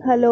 hello